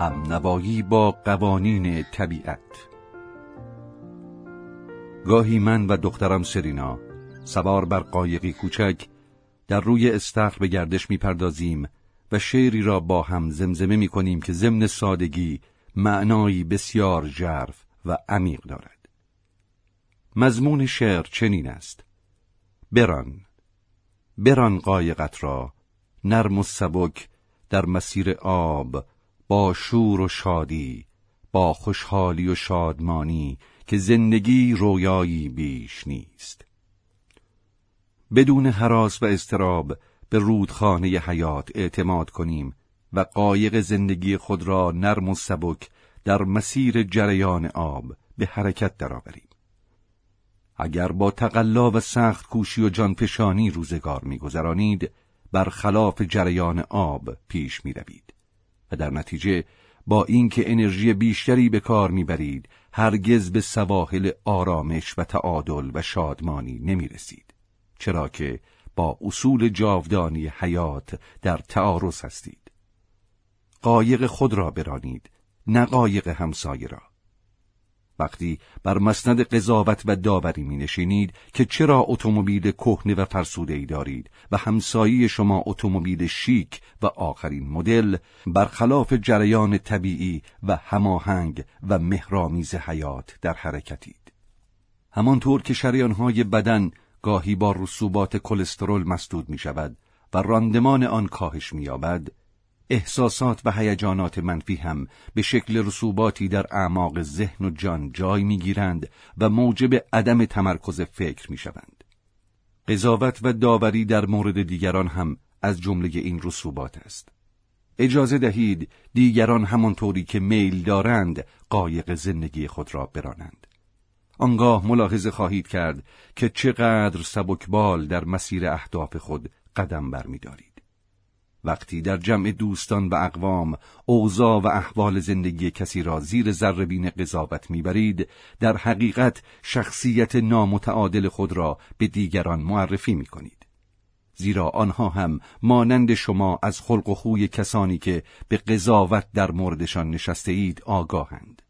هم نوایی با قوانین طبیعت. گاهی من و دخترم سرینا سوار بر قایقی کوچک در روی استخر به گردش می‌پردازیم و شعری را با هم زمزمه می کنیم که ضمن سادگی معنایی بسیار ژرف و عمیق دارد. مضمون شعر چنین است. بران. بران قایقت را نرم و سبک در مسیر آب با شور و شادی با خوشحالی و شادمانی که زندگی رویایی بیش نیست بدون حراس و استراب به رودخانه حیات اعتماد کنیم و قایق زندگی خود را نرم و سبک در مسیر جریان آب به حرکت درآوریم. اگر با تقلا و سخت کوشی و جانفشانی روزگار میگذرانید خلاف جریان آب پیش می روید و در نتیجه با اینکه انرژی بیشتری به کار می‌برید هرگز به سواحل آرامش و تعادل و شادمانی نمی رسید چرا که با اصول جاودانی حیات در تعارض هستید. قایق خود را برانید نه قایق همسایه را. وقتی بر مسند قضاوت و داوری می نشینید که چرا اتومبیل کهنه و فرسوده ای دارید و همسایه شما اتومبیل شیک و آخرین مدل برخلاف جریان طبیعی و هماهنگ و مهرامیز حیات در حرکتید. همانطور که شریانهای بدن گاهی با رسوبات کلسترول مسدود می شود و راندمان آن کاهش می یابد احساسات و هیجانات منفی هم به شکل رسوباتی در اعماق ذهن و جان جای می‌گیرند و موجب عدم تمرکز فکر می‌شوند. قضاوت و داوری در مورد دیگران هم از جمله این رسوبات است. اجازه دهید دیگران همانطوری که میل دارند قایق زندگی خود را برانند. آنگاه ملاحظه خواهید کرد که چقدر سبکبال در مسیر اهداف خود قدم برمیدارید. وقتی در جمع دوستان و اقوام اوضاع و احوال زندگی کسی را زیر ذربین قضاوت می‌برید در حقیقت شخصیت نامتعادل خود را به دیگران معرفی می‌کنید. زیرا آنها هم مانند شما از خلق و خوی کسانی که به قضاوت در موردشان نشسته اید آگاهند.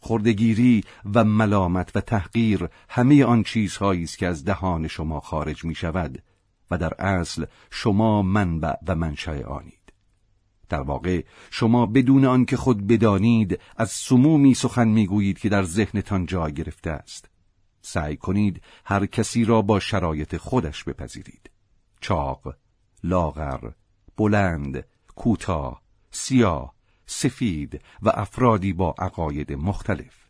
خردگیری و ملامت و تحقیر همه آن چیزهایی است که از دهان شما خارج می شود و در اصل شما منبع و منشأ آنید. در واقع شما بدون آنکه خود بدانید از سمومی سخن می‌گویید که در ذهنتان جای گرفته است. سعی کنید هر کسی را با شرایط خودش بپذیرید. چاق لاغر بلند کوتاه سیاه سفید و افرادی با عقاید مختلف.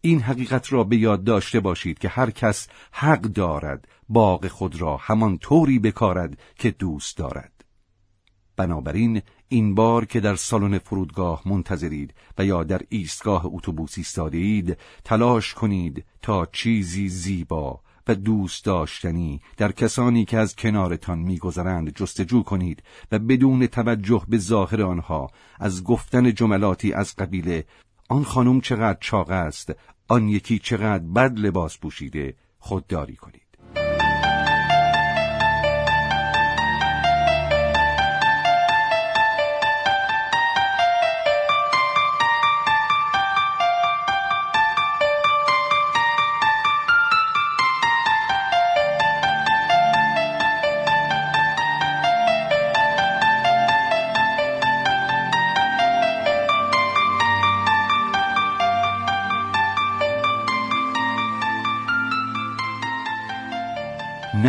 این حقیقت را به یاد داشته باشید که هر کس حق دارد باغ خود را همان طوری بکارد که دوست دارد. بنابراین این بار که در سالن فرودگاه منتظرید و یا در ایستگاه اتوبوس ایستاده اید تلاش کنید تا چیزی زیبا و دوست داشتنی در کسانی که از کنارتان میگذرند جستجو کنید و بدون توجه به ظاهر آنها از گفتن جملاتی از قبیل آن خانم چقدر چاق است آن یکی چقدر بد لباس پوشیده خودداری کنید.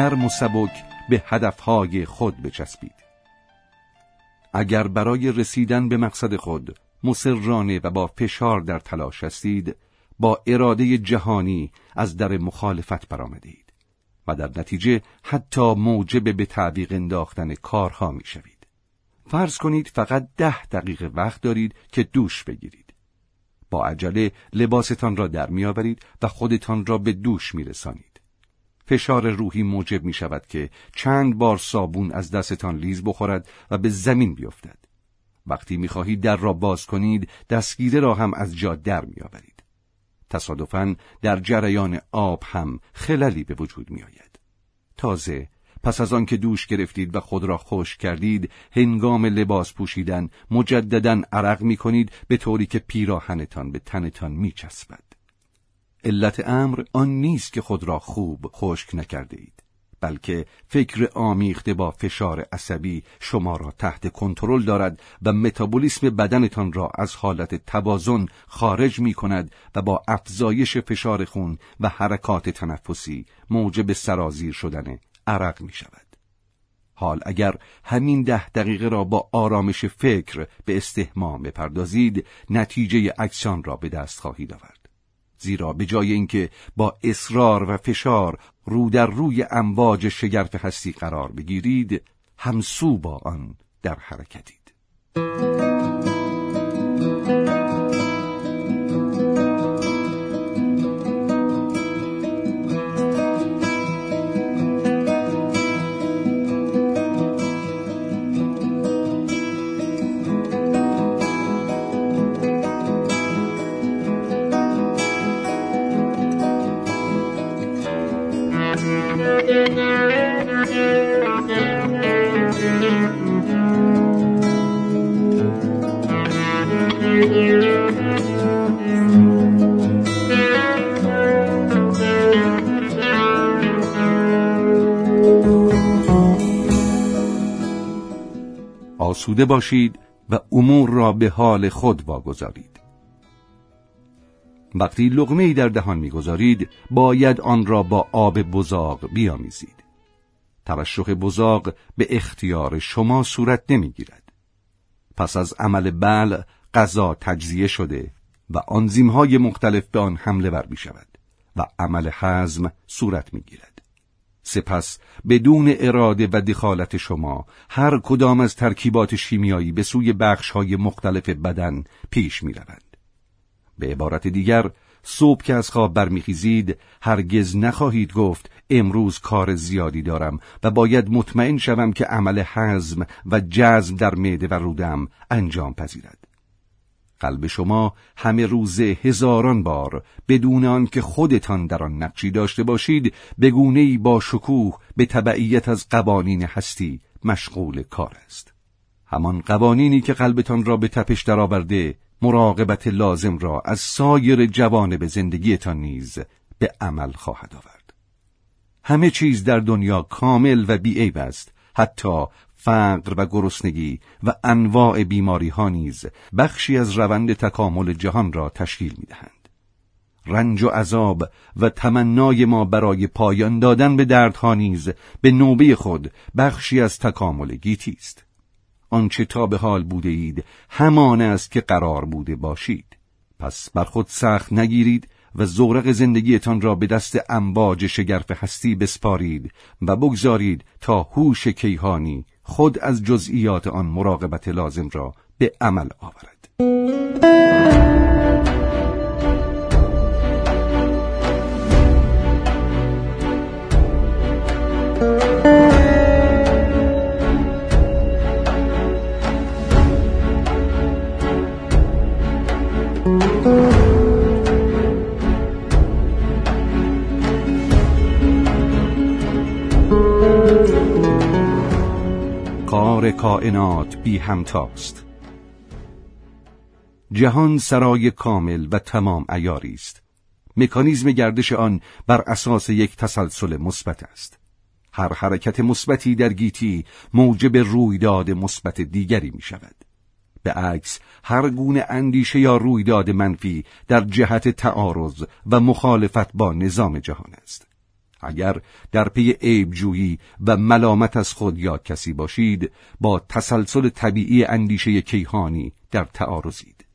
نرم و سبک به هدفهای خود بچسبید. اگر برای رسیدن به مقصد خود مسررانه و با فشار در تلاش هستید با اراده جهانی از در مخالفت برآمدید و در نتیجه حتی موجب به تعویق انداختن کارها می‌شوید. فرض کنید فقط ده دقیقه وقت دارید که دوش بگیرید. با عجله لباستان را در میآورید و خودتان را به دوش میرسانید. فشار روحی موجب می شود که چند بار صابون از دستتان لیز بخورد و به زمین بیفتد. وقتی می خواهید در را باز کنید دستگیره را هم از جا در می آورید. تصادفاً در جریان آب هم خللی به وجود می آید. تازه پس از آنکه دوش گرفتید و خود را خوش کردید هنگام لباس پوشیدن مجددا عرق می کنید به طوری که پیراهنتان به تنتان می چسبد. علت امر آن نیست که خود را خوب خشک نکرده اید. بلکه فکر آمیخته با فشار عصبی شما را تحت کنترل دارد و متابولیسم بدنتان را از حالت توازن خارج می کند و با افزایش فشار خون و حرکات تنفسی موجب سرازیر شدن عرق می شود. حال اگر همین ده دقیقه را با آرامش فکر به استهمام بپردازید نتیجه اکسان را به دست خواهید آورد. زیرا به جای اینکه با اصرار و فشار رو در روی امواج شگرف هستی قرار بگیرید همسو با آن در حرکتید. آسوده باشید و امور را به حال خود واگذارید. وقتی لغمه در دهان می‌گذارید باید آن را با آب بزاق بیامیزید. ترشح بزاق به اختیار شما صورت نمی‌گیرد. پس از عمل بل غذا تجزیه شده و آنزیم های مختلف به آن حمله بر می شود و عمل حزم صورت می گیرد. سپس بدون اراده و دخالت شما هر کدام از ترکیبات شیمیایی به سوی بخش های مختلف بدن پیش می روند. به عبارت دیگر صبح که از خواب برمیخیزید هرگز نخواهید گفت امروز کار زیادی دارم و باید مطمئن شوم که عمل حزم و جزم در معده و رودم انجام پذیرد. قلب شما همه روزه هزاران بار بدون آن که خودتان در آن نقشی داشته باشید به ای با شکوه به تبعیت از قوانین هستی مشغول کار است. همان قوانینی که قلبتان را به تپش درآورده مراقبت لازم را از سایر به زندگیتان نیز به عمل خواهد آورد. همه چیز در دنیا کامل و بیعیب است حتی فقر و گرسنگی و انواع بیماری ها نیز بخشی از روند تکامل جهان را تشکیل می دهند. رنج و عذاب و تمنای ما برای پایان دادن به دردها نیز به نوبه خود بخشی از تکامل گیتی است. آنچه تا به حال بوده اید همان است که قرار بوده باشید. پس بر خود سخت نگیرید و زورق زندگیتان را به دست امواج شگرف هستی بسپارید و بگذارید تا هوش کیهانی خود از جزئیات آن مراقبت لازم را به عمل آورد. کائنات بی همتاست. جهان سرای کامل و تمام ایاری است. مکانیزم گردش آن بر اساس یک تسلسل مثبت است. هر حرکت مثبتی در گیتی موجب رویداد مثبت دیگری می شود به عکس هر گونه اندیشه یا رویداد منفی در جهت تعارض و مخالفت با نظام جهان است. اگر در پی عیب جویی و ملامت از خود یا کسی باشید با تسلسل طبیعی اندیشه کیهانی در تعارضید.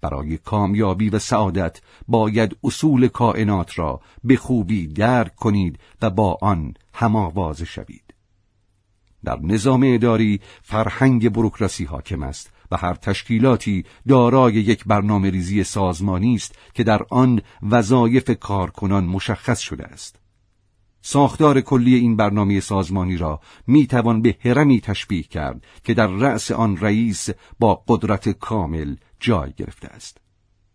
برای کامیابی و سعادت باید اصول کائنات را به خوبی درک کنید و با آن هماواز شوید. در نظام اداری فرهنگ بروکراسی حاکم است و هر تشکیلاتی دارای یک برنامه ریزی سازمانی است که در آن وظایف کارکنان مشخص شده است. ساختار کلی این برنامه سازمانی را می توان به هرمی تشبیه کرد که در رأس آن رئیس با قدرت کامل جای گرفته است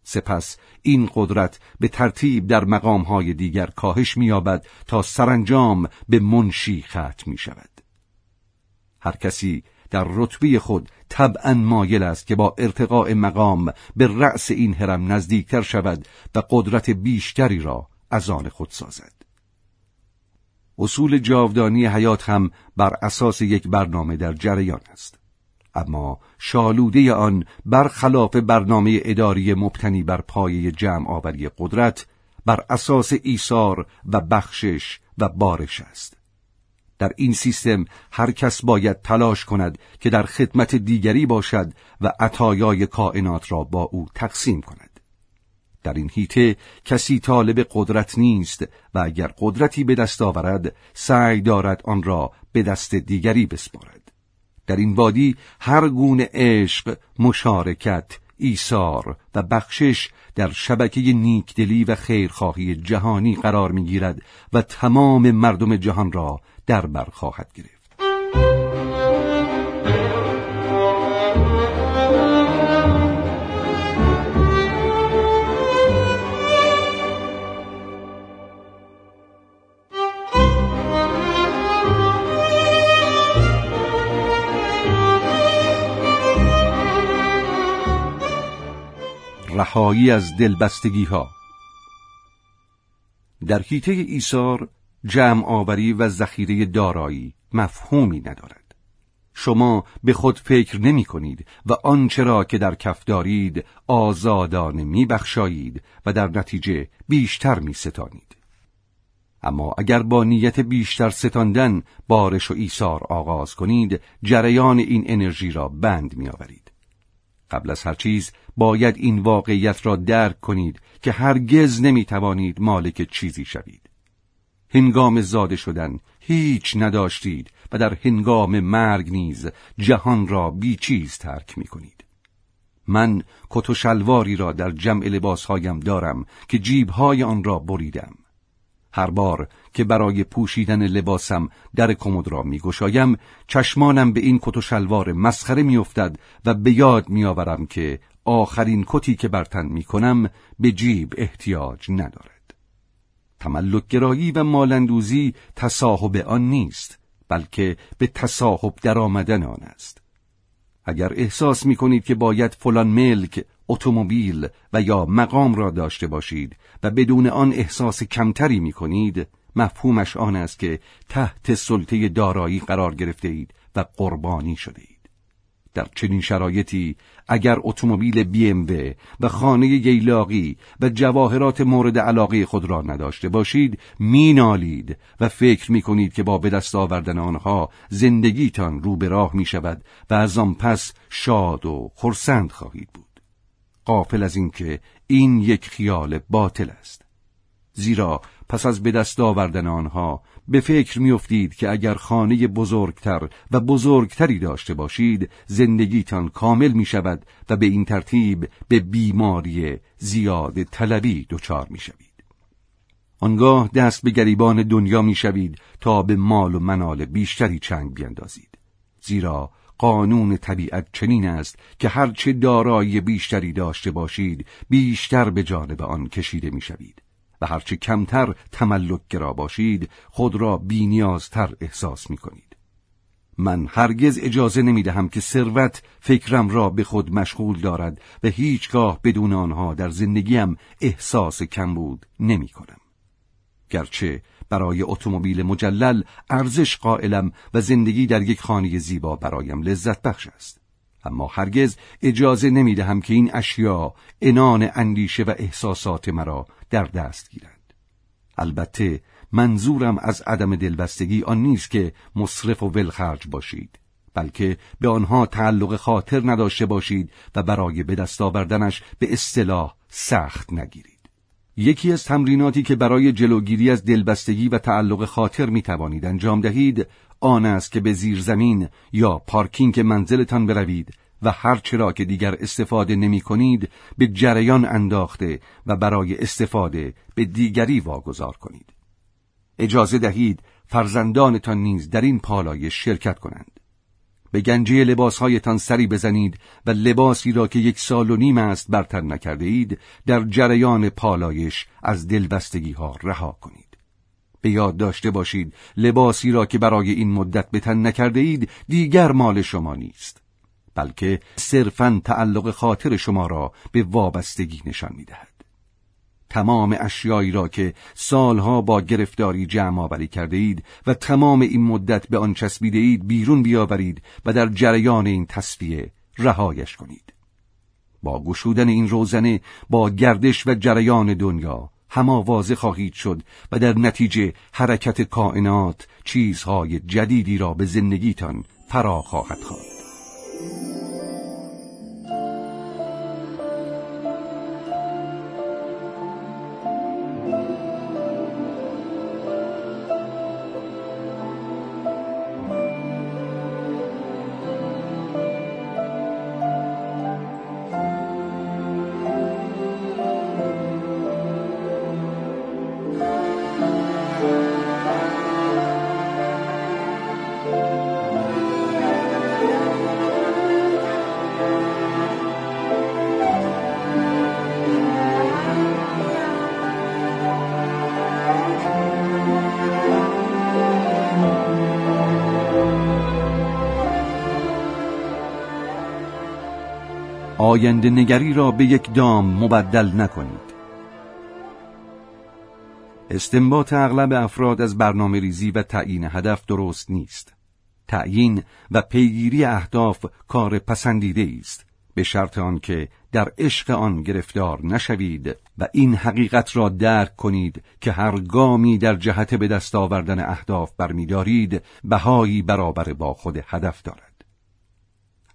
سپس این قدرت به ترتیب در مقامهای دیگر کاهش می‌یابد تا سرانجام به منشی ختم می شود. هر کسی در رتبه خود طبعا مایل است که با ارتقاء مقام به رأس این هرم نزدیکتر شود و قدرت بیشتری را از آن خود سازد. اصول جاودانی حیات هم بر اساس یک برنامه در جریان است. اما شالوده آن برخلاف برنامه اداری مبتنی بر پایه جمع آوری قدرت بر اساس ایثار و بخشش و بارش است. در این سیستم هر کس باید تلاش کند که در خدمت دیگری باشد و عطایای کائنات را با او تقسیم کند. در این هیته کسی طالب قدرت نیست و اگر قدرتی به دست آورد سعی دارد آن را به دست دیگری بسپارد. در این وادی هر گونه عشق، مشارکت، ایثار و بخشش در شبکه نیکدلی و خیرخواهی جهانی قرار می‌گیرد و تمام مردم جهان را در بر خواهد گرفت رهایی از دلبستگی ها در حیطه ایثار جمع آوری و ذخیره دارایی مفهومی ندارد شما به خود فکر نمی کنید و آنچه را که در کف دارید آزادانه می بخشایید و در نتیجه بیشتر می ستانید. اما اگر با نیت بیشتر ستاندن بارش و ایثار آغاز کنید جریان این انرژی را بند می آورید. قبل از هر چیز باید این واقعیت را درک کنید که هرگز نمی توانید مالک چیزی شوید. هنگام زاده شدن هیچ نداشتید و در هنگام مرگ نیز جهان را بی چیز ترک می کنید. من کت و شلواری را در جمع لباسهایم دارم که جیبهای آن را بریدم. هر بار که برای پوشیدن لباسم در کمد را میگشایم چشمانم به این کت و شلوار مسخره میافتد و به یاد میآورم که آخرین کتی که بر تن می‌کنم به جیب احتیاج ندارد. تملک گرایی و مالندوزی تصاحب آن نیست بلکه به تصاحب درآمدن آن است اگر احساس می کنید که باید فلان ملک اتومبیل و یا مقام را داشته باشید و بدون آن احساس کمتری می کنید مفهومش آن است که تحت سلطه دارایی قرار گرفته اید و قربانی شده اید. در چنین شرایطی اگر اتومبیل بی ام و خانه ییلاقی و جواهرات مورد علاقه خود را نداشته باشید مینالید و فکر می کنید که با به دست آوردن آنها زندگیتان رو به راه می شود و از آن پس شاد و خرسند خواهید بود. قافل از اینکه این یک خیال باطل است زیرا پس از به دست آوردن آنها به فکر میافتید که اگر خانه بزرگتر و بزرگتری داشته باشید زندگیتان کامل می شود و به این ترتیب به بیماری زیاد طلبی دچار می شوید. آنگاه دست به گریبان دنیا می شوید تا به مال و منال بیشتری چنگ بیندازید. زیرا قانون طبیعت چنین است که هرچه دارایی بیشتری داشته باشید بیشتر به جانب آن کشیده می شوید. و هرچه کمتر تملک گرا باشید خود را بینیازتر احساس می کنید. من هرگز اجازه نمی دهم که ثروت فکرم را به خود مشغول دارد و هیچگاه بدون آنها در زندگیم احساس کم بود نمی کنم. گرچه برای اتومبیل مجلل ارزش قائلم و زندگی در یک خانه زیبا برایم لذت بخش است. اما هرگز اجازه نمی دهم که این اشیا انان اندیشه و احساسات مرا در دست گیرند البته منظورم از عدم دلبستگی آن نیست که مصرف و ولخرج باشید بلکه به آنها تعلق خاطر نداشته باشید و برای به دست آوردنش به اصطلاح سخت نگیرید یکی از تمریناتی که برای جلوگیری از دلبستگی و تعلق خاطر می توانید انجام دهید آن است که به زیرزمین یا پارکینگ منزلتان بروید و هرچه را که دیگر استفاده نمی کنید به جریان انداخته و برای استفاده به دیگری واگذار کنید. اجازه دهید فرزندانتان نیز در این پالایش شرکت کنند. به گنجه لباسهایتان سری بزنید و لباسی را که یک سال و نیم است برتر نکرده اید در جریان پالایش از دلبستگی ها رها کنید. به یاد داشته باشید لباسی را که برای این مدت به تن نکرده اید دیگر مال شما نیست بلکه صرفا تعلق خاطر شما را به وابستگی نشان می‌دهد تمام اشیایی را که سالها با گرفتاری جمع آوری کرده اید و تمام این مدت به آن چسبیده اید بیرون بیاورید و در جریان این تصفیه رهایش کنید با گشودن این روزنه با گردش و جریان دنیا هما واضح خواهید شد و در نتیجه حرکت کائنات چیزهای جدیدی را به زندگیتان فرا خواهد خواند. آینده نگری را به یک دام مبدل نکنید. استنباط اغلب افراد از برنامه ریزی و تعیین هدف درست نیست. تعیین و پیگیری اهداف کار پسندیده است به شرط آنکه در عشق آن گرفتار نشوید و این حقیقت را درک کنید که هر گامی در جهت به دست آوردن اهداف برمیدارید بهایی برابر با خود هدف دارد.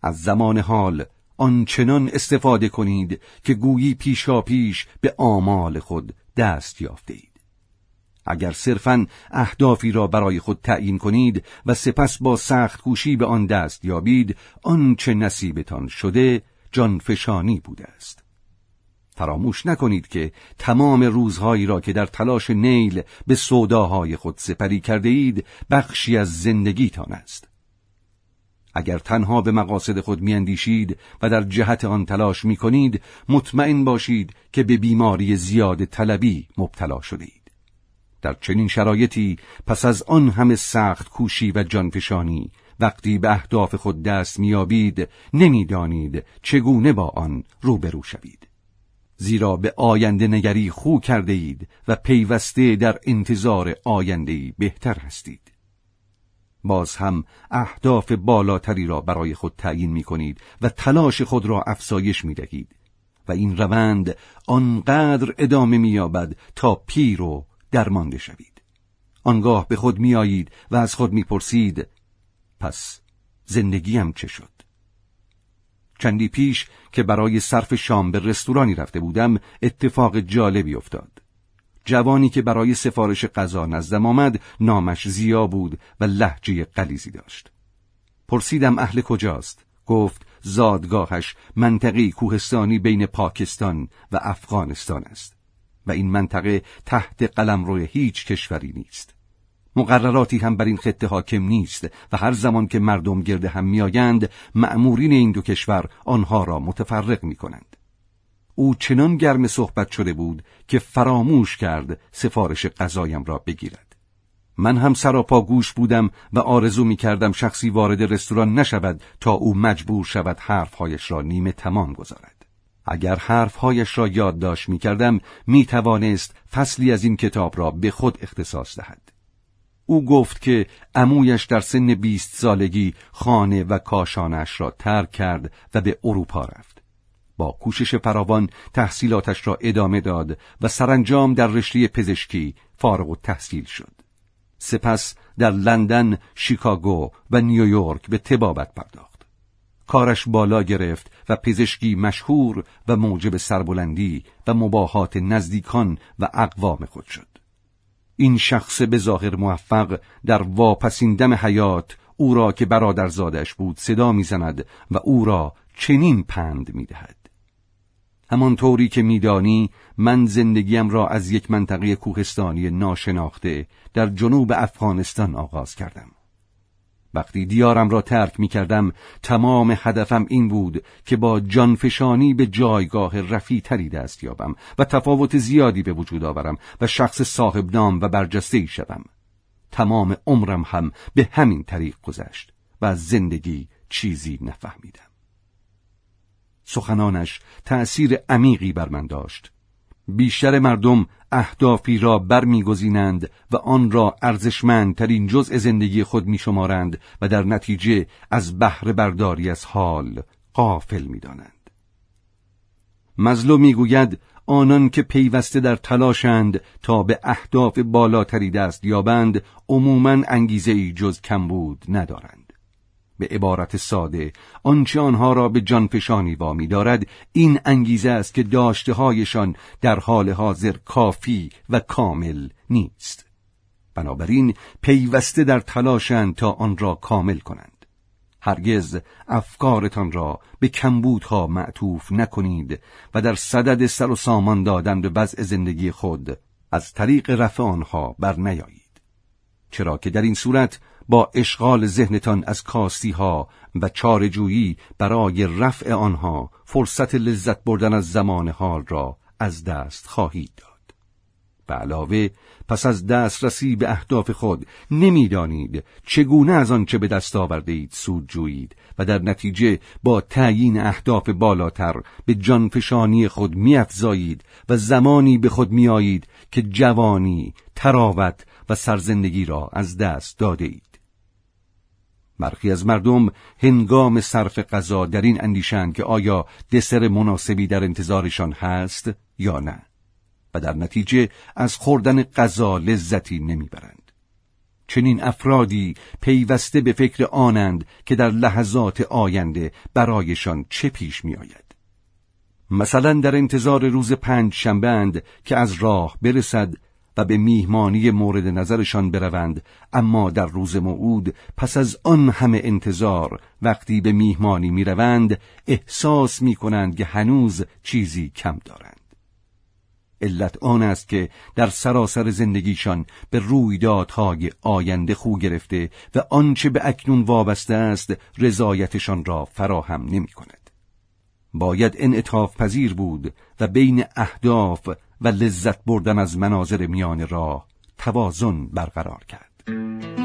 از زمان حال آنچنان استفاده کنید که گویی پیشا پیش به آمال خود دست یافته اید. اگر صرفا اهدافی را برای خود تعیین کنید و سپس با سخت کوشی به آن دست یابید آنچه نصیبتان شده جانفشانی بوده است. فراموش نکنید که تمام روزهایی را که در تلاش نیل به سوداهای خود سپری کرده اید بخشی از زندگیتان است. اگر تنها به مقاصد خود میاندیشید و در جهت آن تلاش می کنید مطمئن باشید که به بیماری زیاد طلبی مبتلا شده اید. در چنین شرایطی پس از آن همه سخت کوشی و جانفشانی وقتی به اهداف خود دست میابید نمی‌دانید چگونه با آن روبرو شوید. زیرا به آینده نگری خو کرده اید و پیوسته در انتظار آینده بهتر هستید. باز هم اهداف بالاتری را برای خود تعیین می کنید و تلاش خود را افزایش می دهید و این روند آنقدر ادامه می یابد تا پیر و درمانده شوید. آنگاه به خود می آیید و از خود می پرسید پس زندگیم چه شد؟ چندی پیش که برای صرف شام به رستورانی رفته بودم اتفاق جالبی افتاد. جوانی که برای سفارش غذا نزدم آمد نامش زیا بود و لحجه قلیزی داشت. پرسیدم اهل کجاست؟ گفت زادگاهش منطقه کوهستانی بین پاکستان و افغانستان است. و این منطقه تحت قلم روی هیچ کشوری نیست. مقرراتی هم بر این خطه حاکم نیست و هر زمان که مردم گرده هم میآیند مأمورین این دو کشور آنها را متفرق می کنند او چنان گرم صحبت شده بود که فراموش کرد سفارش غذایم را بگیرد. من هم سراپا گوش بودم و آرزو می کردم شخصی وارد رستوران نشود تا او مجبور شود حرفهایش را نیمه تمام گذارد. اگر حرفهایش را یادداشت می کردم می توانست فصلی از این کتاب را به خود اختصاص دهد. او گفت که امویش در سن بیست سالگی خانه و کاشانش را ترک کرد و به اروپا رفت. با کوشش فراوان تحصیلاتش را ادامه داد و سرانجام در رشته پزشکی فارغ و تحصیل شد. سپس در لندن، شیکاگو و نیویورک به تبابت پرداخت. کارش بالا گرفت و پزشکی مشهور و موجب سربلندی و مباهات نزدیکان و اقوام خود شد. این شخص به ظاهر موفق در واپسین دم حیات او را که برادرزادش بود صدا می‌زند و او را چنین پند می‌دهد همانطوری که میدانی من زندگیم را از یک منطقه کوهستانی ناشناخته در جنوب افغانستان آغاز کردم وقتی دیارم را ترک می کردم تمام هدفم این بود که با جانفشانی به جایگاه رفی تری دست یابم و تفاوت زیادی به وجود آورم و شخص صاحب نام و برجسته ای شدم. تمام عمرم هم به همین طریق گذشت و زندگی چیزی نفهمیدم. سخنانش تأثیر عمیقی بر من داشت. بیشتر مردم اهدافی را برمیگزینند و آن را ارزشمندترین جزء زندگی خود میشمارند و در نتیجه از بهره برداری از حال قافل می‌دانند. مظلوم می‌گوید آنان که پیوسته در تلاشند تا به اهداف بالاتری دست یابند عموماً انگیزه ای جز کمبود ندارند. به عبارت ساده آنچه آنها را به جانفشانی وامی دارد این انگیزه است که داشته هایشان در حال حاضر کافی و کامل نیست. بنابراین پیوسته در تلاشند تا آن را کامل کنند. هرگز افکارتان را به کمبودها معطوف نکنید و در صدد سر و سامان دادن به وضع زندگی خود از طریق رفع آنها بر نیایید چرا که در این صورت با اشغال ذهنتان از کاستی ها و چارجویی برای رفع آنها فرصت لذت بردن از زمان حال را از دست خواهید داد. به علاوه پس از دسترسی به اهداف خود نمی‌دانید چگونه از آنچه به دست آورده اید سود جویید و در نتیجه با تعیین اهداف بالاتر به جانفشانی خود میافزایید و زمانی به خود میآیید که جوانی، تراوت و سرزندگی را از دست داده اید. برخی از مردم هنگام صرف غذا در این اندیشند که آیا دسر مناسبی در انتظارشان هست یا نه و در نتیجه از خوردن غذا لذتی نمی‌برند. چنین افرادی پیوسته به فکر آنند که در لحظات آینده برایشان چه پیش می آید. مثلا در انتظار روز پنج شنبه که از راه برسد و به میهمانی مورد نظرشان بروند اما در روز موعود پس از آن همه انتظار وقتی به میهمانی می‌روند احساس می‌کنند که هنوز چیزی کم دارند علت آن است که در سراسر زندگیشان به رویدادهای آینده خو گرفته و آنچه به اکنون وابسته است رضایتشان را فراهم نمی کند. باید انعطاف پذیر بود و بین اهداف و لذت بردن از مناظر میان راه توازن برقرار کرد.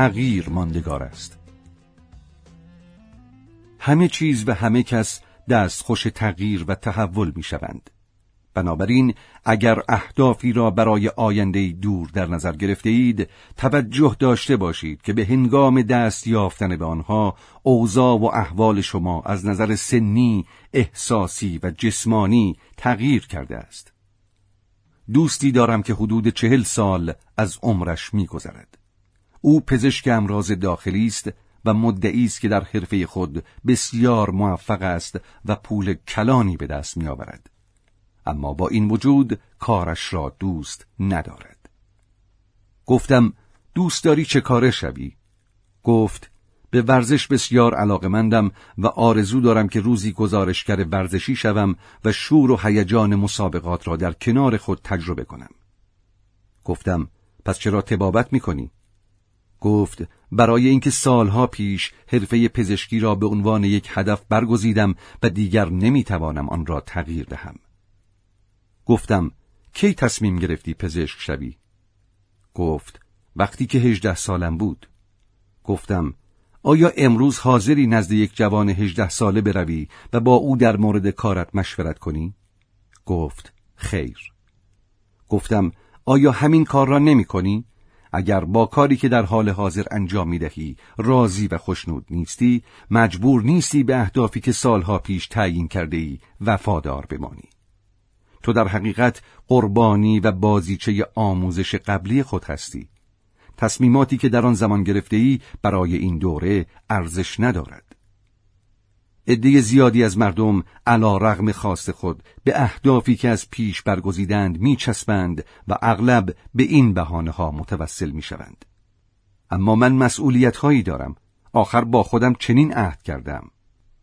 تغییر ماندگار است همه چیز و همه کس خوش تغییر و تحول می شوند. بنابراین اگر اهدافی را برای آینده دور در نظر گرفته اید توجه داشته باشید که به هنگام دست یافتن به آنها اوضاع و احوال شما از نظر سنی، احساسی و جسمانی تغییر کرده است. دوستی دارم که حدود چهل سال از عمرش میگذرد. او پزشک امراض داخلی است و مدعی است که در حرفه خود بسیار موفق است و پول کلانی به دست می آورد. اما با این وجود کارش را دوست ندارد. گفتم دوست داری چه کاره شوی؟ گفت به ورزش بسیار علاقمندم و آرزو دارم که روزی گزارشگر ورزشی شوم و شور و هیجان مسابقات را در کنار خود تجربه کنم. گفتم پس چرا تبابت می‌کنی؟ گفت برای اینکه سالها پیش حرفه پزشکی را به عنوان یک هدف برگزیدم و دیگر نمی‌توانم آن را تغییر دهم. گفتم کی تصمیم گرفتی پزشک شوی؟ گفت وقتی که هجده سالم بود. گفتم آیا امروز حاضری نزد یک جوان هجده ساله بروی و با او در مورد کارت مشورت کنی؟ گفت خیر. گفتم آیا همین کار را نمی کنی؟ اگر با کاری که در حال حاضر انجام می دهی راضی و خوشنود نیستی مجبور نیستی به اهدافی که سالها پیش تعیین کرده ای وفادار بمانی. تو در حقیقت قربانی و بازیچه آموزش قبلی خود هستی. تصمیماتی که در آن زمان گرفته ای برای این دوره ارزش ندارد. عده زیادی از مردم علا رغم خواست خود به اهدافی که از پیش برگزیدند میچسبند و اغلب به این بهانه ها متوسل می‌شوند. اما من مسئولیت هایی دارم. آخر با خودم چنین عهد کردم.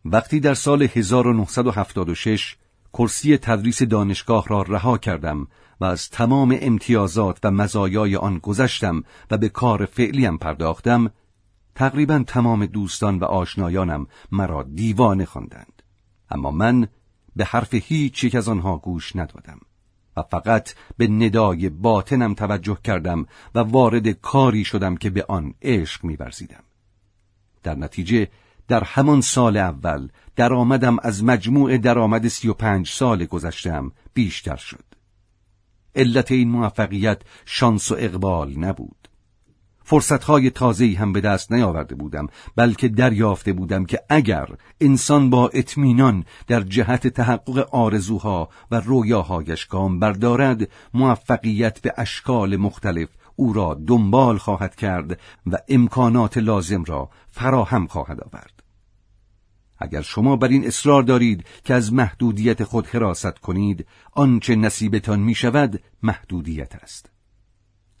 وقتی در سال 1976 کرسی تدریس دانشگاه را رها کردم و از تمام امتیازات و مزایای آن گذشتم و به کار فعلیم پرداختم تقریبا تمام دوستان و آشنایانم مرا دیوانه خواندند. اما من به حرف هیچ یک از آنها گوش ندادم و فقط به ندای باطنم توجه کردم و وارد کاری شدم که به آن عشق می‌ورزیدم. در نتیجه در همان سال اول درآمدم از مجموع درآمد سی و پنج سال گذشتم بیشتر شد. علت این موفقیت شانس و اقبال نبود. فرصتهای تازه‌ای هم به دست نیاورده بودم بلکه دریافته بودم که اگر انسان با اطمینان در جهت تحقق آرزوها و رویاهایش گام بردارد موفقیت به اشکال مختلف او را دنبال خواهد کرد و امکانات لازم را فراهم خواهد آورد. اگر شما بر این اصرار دارید که از محدودیت خود حراست کنید آنچه نصیبتان می شود محدودیت است.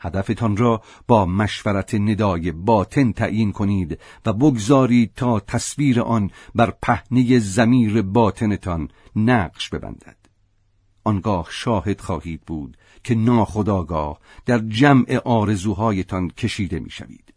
هدفتان را با مشورت ندای باطن تعیین کنید و بگذارید تا تصویر آن بر پهنه زمیر باطنتان نقش ببندد. آنگاه شاهد خواهید بود که ناخداگاه در جمع آرزوهایتان کشیده می‌شوید.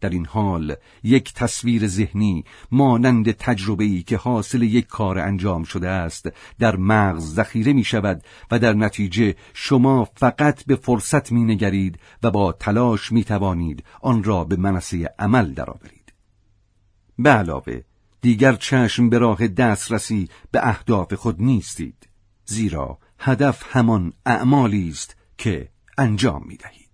در این حال یک تصویر ذهنی مانند تجربه‌ای که حاصل یک کار انجام شده است در مغز ذخیره می شود و در نتیجه شما فقط به فرصت می نگرید و با تلاش می توانید آن را به منصه عمل درآورید. به علاوه دیگر چشم به راه دسترسی به اهداف خود نیستید زیرا هدف همان اعمالی است که انجام می دهید.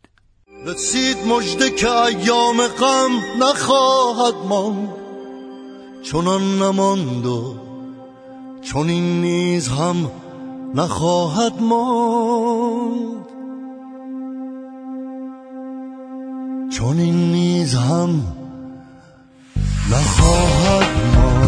رسید مجده که ایام غم نخواهد ماند. چنان نماند و چون این نیز هم نخواهد ماند. چون این نیز هم نخواهد ماند.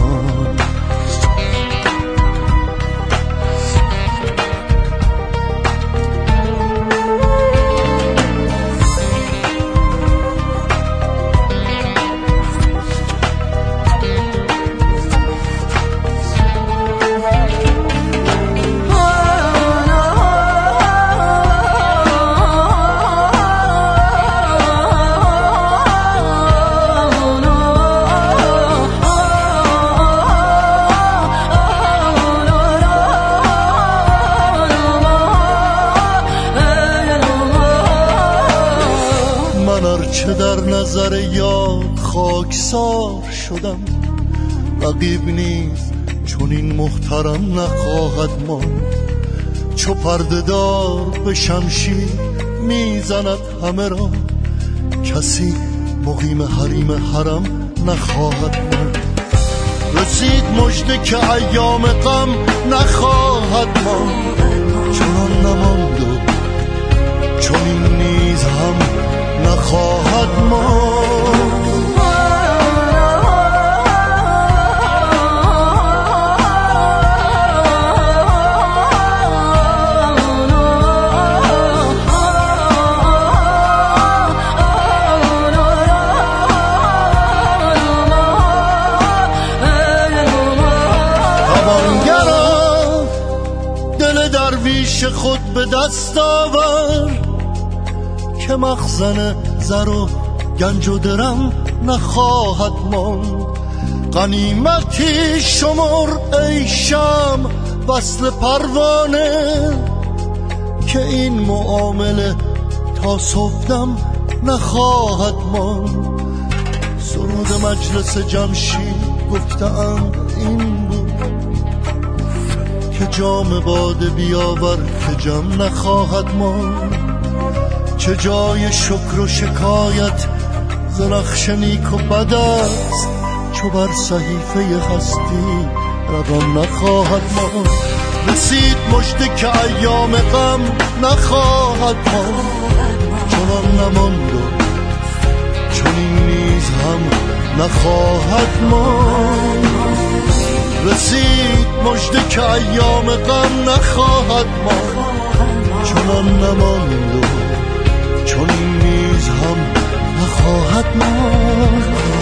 رقیب نیز چون این محترم نخواهد ماند. چو پردهدار به شمشیر می‌زند همه را کسی مقیم حریم حرم نخواهد ماند. رسید مجده که ایام غم نخواهد ماند. چون نماند و چون این نیز هم نخواهد ماند. دست که مخزن زر و گنج و درم نخواهد ماند. قنیمتی شمر ای شم وصل پروانه که این معامله تا صبحدم نخواهد ماند. سرود مجلس جمشید گفتم این بود. که جام باده بیاور که جم نخواهد ماند چه جای شکر و شکایت ز نقش نیک و بد است. چو بر صحیفه هستی رقم نخواهد ما رسید مجده که ایام غم نخواهد ما چنان نماند و چنین نیز هم نخواهد ما رسید مجده که ایام غم نخواهد ما چنان نماند و چنین نیز هم نخواهد ما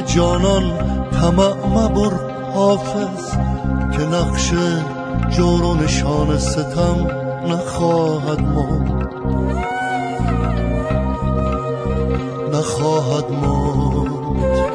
جانان طمع مبر حافظ که نقش جور و نشان ستم نخواهد ماند. نخواهد ماند.